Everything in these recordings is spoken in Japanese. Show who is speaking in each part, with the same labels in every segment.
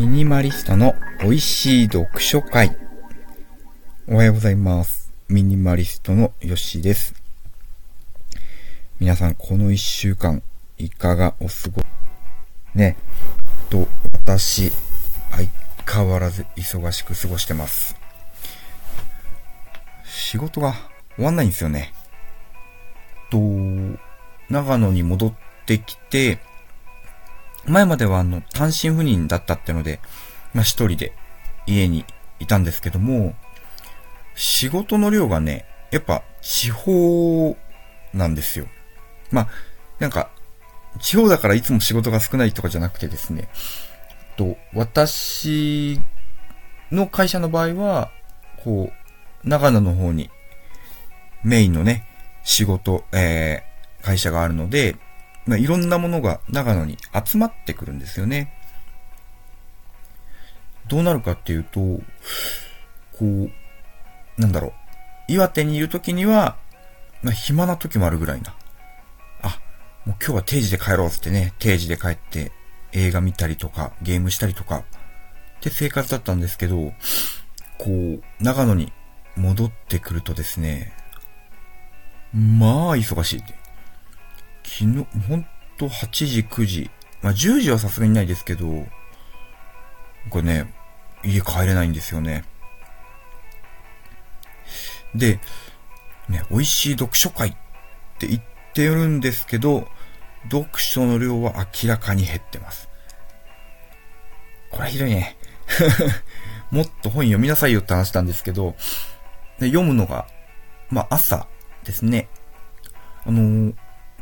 Speaker 1: ミニマリストの美味しい読書会。おはようございます。ミニマリストのヨッシーです。皆さん、この一週間、いかがお過ごね、と、私、相変わらず忙しく過ごしてます。仕事が終わんないんですよね。と、長野に戻ってきて、前まではあの、単身赴任だったってので、まあ一人で家にいたんですけども、仕事の量がね、やっぱ地方なんですよ。まあ、なんか、地方だからいつも仕事が少ないとかじゃなくてですね、と、私の会社の場合は、こう、長野の方にメインのね、仕事、えー、会社があるので、まあ、いろんなものが長野に集まってくるんですよね。どうなるかっていうと、こう、なんだろう。岩手にいる時には、まあ、暇な時もあるぐらいな。あ、もう今日は定時で帰ろうってね、定時で帰って映画見たりとか、ゲームしたりとか、って生活だったんですけど、こう、長野に戻ってくるとですね、まあ、忙しいって。昨日、ほんと8時、9時。まあ、10時はさすがにないですけど、これね、家帰れないんですよね。で、ね、美味しい読書会って言ってるんですけど、読書の量は明らかに減ってます。これひどいね。もっと本読みなさいよって話なんですけど、で読むのが、まあ朝ですね。あのー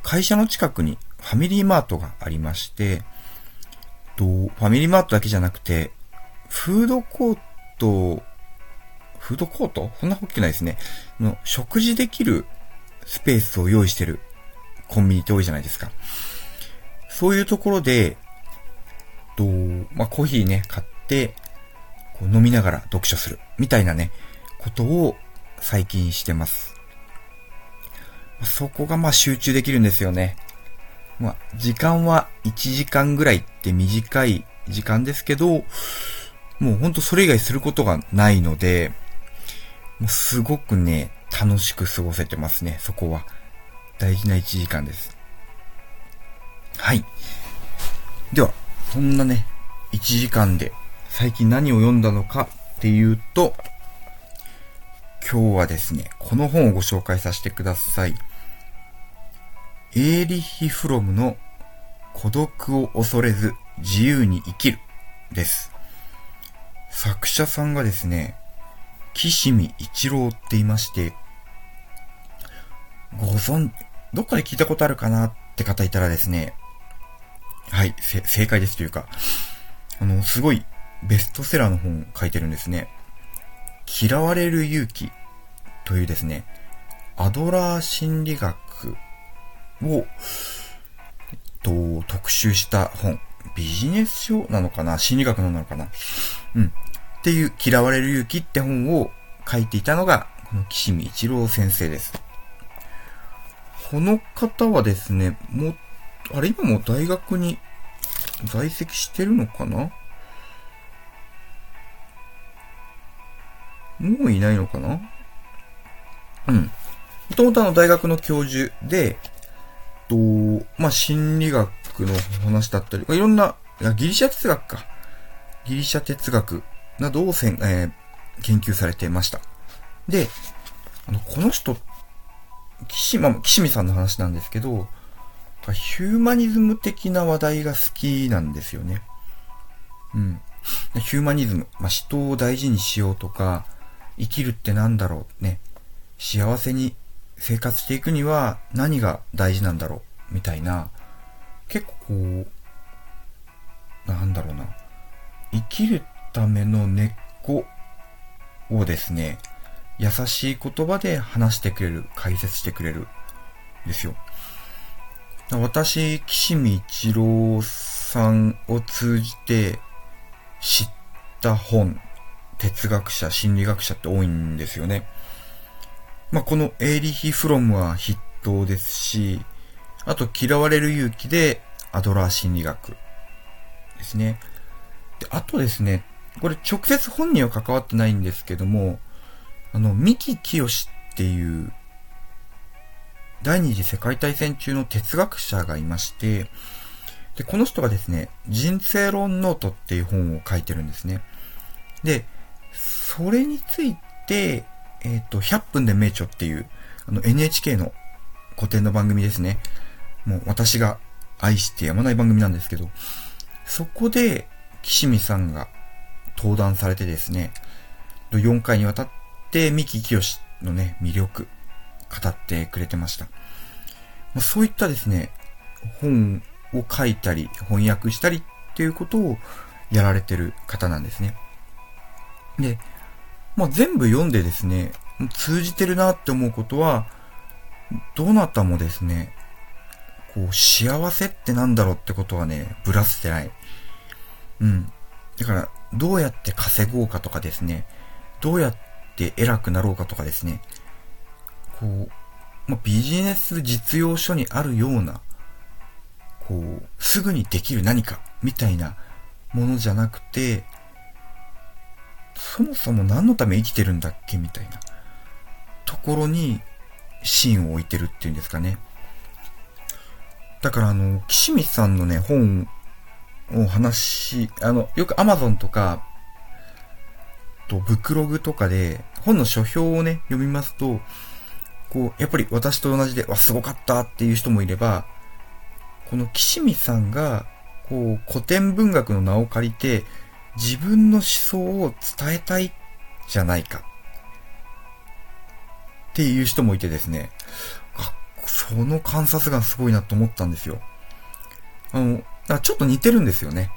Speaker 1: 会社の近くにファミリーマートがありまして、とファミリーマートだけじゃなくて、フードコート、フードコート？そんな大きくないですね。の食事できるスペースを用意してるコンビニって多いじゃないですか。そういうところで、とまあ、コーヒーね、買って、こう飲みながら読書する、みたいなね、ことを最近してます。そこがまあ集中できるんですよね。まあ、時間は1時間ぐらいって短い時間ですけど、もうほんとそれ以外することがないので、もうすごくね、楽しく過ごせてますね、そこは。大事な1時間です。はい。では、そんなね、1時間で最近何を読んだのかっていうと、今日はですね、この本をご紹介させてください。エーリッヒ・フロムの孤独を恐れず自由に生きるです。作者さんがですね、岸見一郎って言いまして、ご存、どっかで聞いたことあるかなって方いたらですね、はい、正解ですというか、あの、すごいベストセラーの本書いてるんですね。嫌われる勇気というですね、アドラー心理学を、えっと、特集した本。ビジネス書なのかな心理学なのかなうん。っていう、嫌われる勇気って本を書いていたのが、この岸見一郎先生です。この方はですね、もう、あれ今も大学に在籍してるのかな？もういないのかな？うん。もともとあの大学の教授で、と、まあ、心理学の話だったり、まあいろんな、いやギリシャ哲学か。ギリシャ哲学などをせん、えー研究されていました。で、あの、この人、岸、まあ、岸見さんの話なんですけど、ヒューマニズム的な話題が好きなんですよね。うん。ヒューマニズム、まあ、人を大事にしようとか、生きるってなんだろうね。幸せに生活していくには何が大事なんだろう？みたいな、結構、なんだろうな。生きるための根っこをですね、優しい言葉で話してくれる、解説してくれる、ですよ。私、岸見一郎さんを通じて知った本、哲学者、心理学者って多いんですよね。まあ、このエーリヒ・フロムは筆頭ですし、あと嫌われる勇気でアドラー心理学ですね。で、あとですね、これ直接本人は関わってないんですけども、あの、三木清っていう、第二次世界大戦中の哲学者がいまして、で、この人がですね、人生論ノートっていう本を書いてるんですね。で、それについて、えっ、ー、と、100分で名著っていう、あの NHK の古典の番組ですね。もう私が愛してやまない番組なんですけど、そこで、岸見さんが登壇されてですね、4回にわたって三木清のね、魅力、語ってくれてました。そういったですね、本を書いたり、翻訳したりっていうことをやられてる方なんですね。で、まあ、全部読んでですね、通じてるなって思うことは、どなたもですね、こう、幸せってなんだろうってことはね、ぶらせてない。うん。だから、どうやって稼ごうかとかですね、どうやって偉くなろうかとかですね、こう、まあ、ビジネス実用書にあるような、こう、すぐにできる何か、みたいなものじゃなくて、そもそも何のため生きてるんだっけみたいなところに芯を置いてるっていうんですかね。だからあの、岸見さんのね、本を話し、あの、よく Amazon とか、と、ブクログとかで、本の書評をね、読みますと、こう、やっぱり私と同じで、わ、すごかったっていう人もいれば、この岸見さんが、こう、古典文学の名を借りて、自分の思想を伝えたいじゃないか。っていう人もいてですね、あ、その観察がすごいなと思ったんですよ。あの、ちょっと似てるんですよね。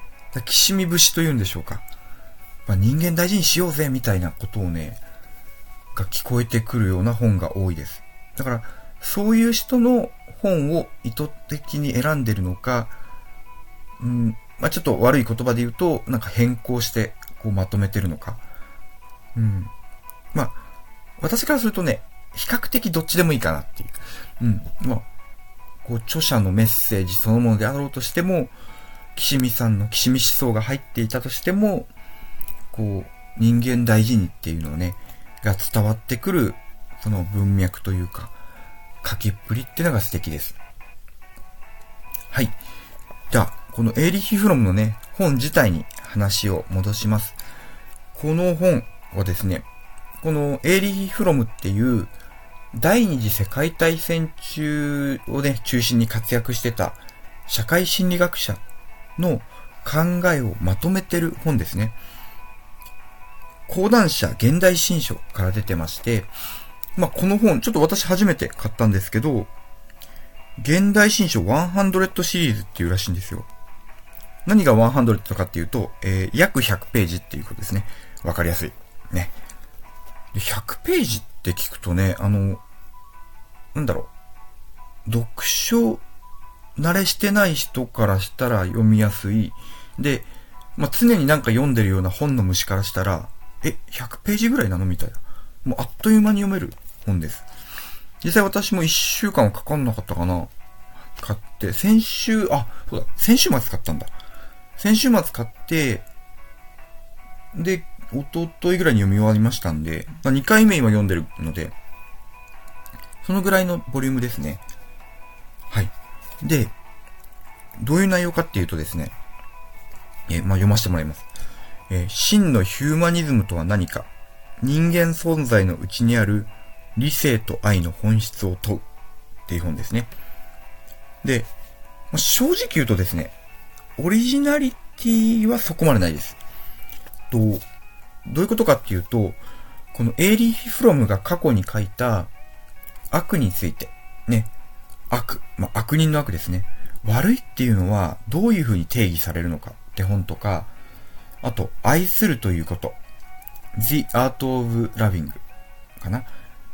Speaker 1: きしみ節というんでしょうか。まあ、人間大事にしようぜみたいなことをね、が聞こえてくるような本が多いです。だから、そういう人の本を意図的に選んでるのか、うん、まあ、ちょっと悪い言葉で言うと、なんか変更して、こうまとめてるのか。うん。まあ、私からするとね、比較的どっちでもいいかなっていう。うん。まあ、こう、著者のメッセージそのものであろうとしても、岸見さんの岸見思想が入っていたとしても、こう、人間大事にっていうのをね、が伝わってくる、その文脈というか、書きっぷりっていうのが素敵です。はい。じゃあ、このエーリヒ・フロムのね、本自体に話を戻します。この本はですね、このエーリヒ・フロムっていう第二次世界大戦中をね、中心に活躍してた社会心理学者の考えをまとめてる本ですね。講談社現代新書から出てまして、まあ、この本、ちょっと私初めて買ったんですけど、現代新書100シリーズっていうらしいんですよ。何が100かっていうと、えー、約100ページっていうことですね。わかりやすい。ね。で、100ページって聞くとね、あの、なんだろう。読書慣れしてない人からしたら読みやすい。で、まあ、常になんか読んでるような本の虫からしたら、え、100ページぐらいなのみたいな。もうあっという間に読める本です。実際私も1週間はかかんなかったかな。買って、先週、あ、そうだ、先週末買ったんだ。先週末買って、で、おとといぐらいに読み終わりましたんで、まあ、2回目今読んでるので、そのぐらいのボリュームですね。はい。で、どういう内容かっていうとですね、え、まあ、読ませてもらいます。えー、真のヒューマニズムとは何か人間存在のうちにある理性と愛の本質を問うっていう本ですね。で、まあ、正直言うとですね、オリジナリティはそこまでないです。と、どういうことかっていうと、このエーリー・フロムが過去に書いた悪について、ね、悪、まあ、悪人の悪ですね。悪いっていうのはどういうふうに定義されるのかって本とか、あと、愛するということ。The Art of Loving かな。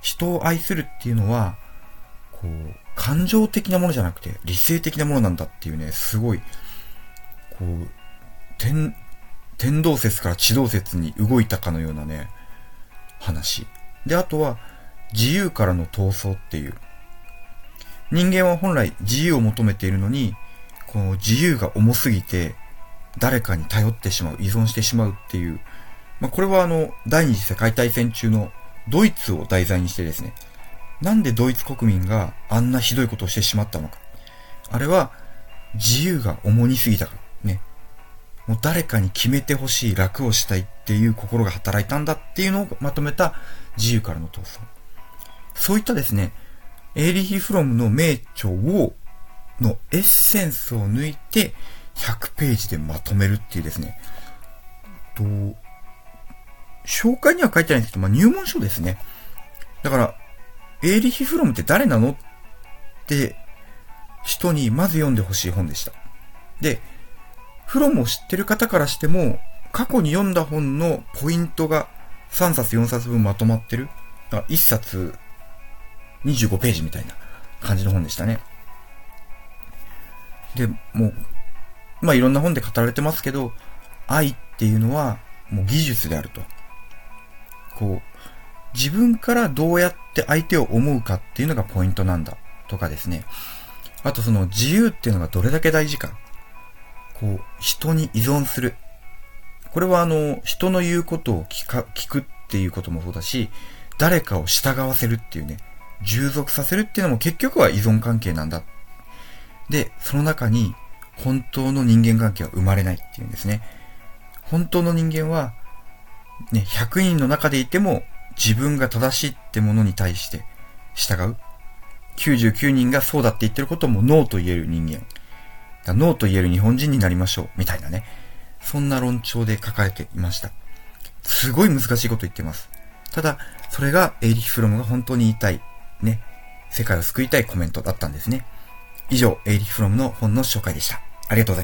Speaker 1: 人を愛するっていうのは、こう、感情的なものじゃなくて理性的なものなんだっていうね、すごいこう、天、天動説から地動説に動いたかのようなね、話。で、あとは、自由からの闘争っていう。人間は本来自由を求めているのに、この自由が重すぎて、誰かに頼ってしまう、依存してしまうっていう、まあ、これはあの、第二次世界大戦中のドイツを題材にしてですね、なんでドイツ国民があんなひどいことをしてしまったのか。あれは、自由が重にすぎたから。もう誰かに決めてほしい、楽をしたいっていう心が働いたんだっていうのをまとめた自由からの闘争。そういったですね、エーリヒ・フロムの名著を、のエッセンスを抜いて100ページでまとめるっていうですね、と、紹介には書いてないんですけど、まあ、入門書ですね。だから、エーリヒ・フロムって誰なのって人にまず読んでほしい本でした。で、フロムを知ってる方からしても、過去に読んだ本のポイントが3冊4冊分まとまってる。だ1冊25ページみたいな感じの本でしたね。で、もう、まあいろんな本で語られてますけど、愛っていうのはもう技術であると。こう、自分からどうやって相手を思うかっていうのがポイントなんだとかですね。あとその自由っていうのがどれだけ大事か。こう、人に依存する。これはあの、人の言うことを聞か、聞くっていうこともそうだし、誰かを従わせるっていうね、従属させるっていうのも結局は依存関係なんだ。で、その中に本当の人間関係は生まれないっていうんですね。本当の人間は、ね、100人の中でいても自分が正しいってものに対して従う。99人がそうだって言ってることもノーと言える人間。ノーと言える日本人になりましょう。みたいなね。そんな論調で書かれていました。すごい難しいこと言ってます。ただ、それがエイリヒ・フロムが本当に言いたい、ね、世界を救いたいコメントだったんですね。以上、エイリヒ・フロムの本の紹介でした。ありがとうございます。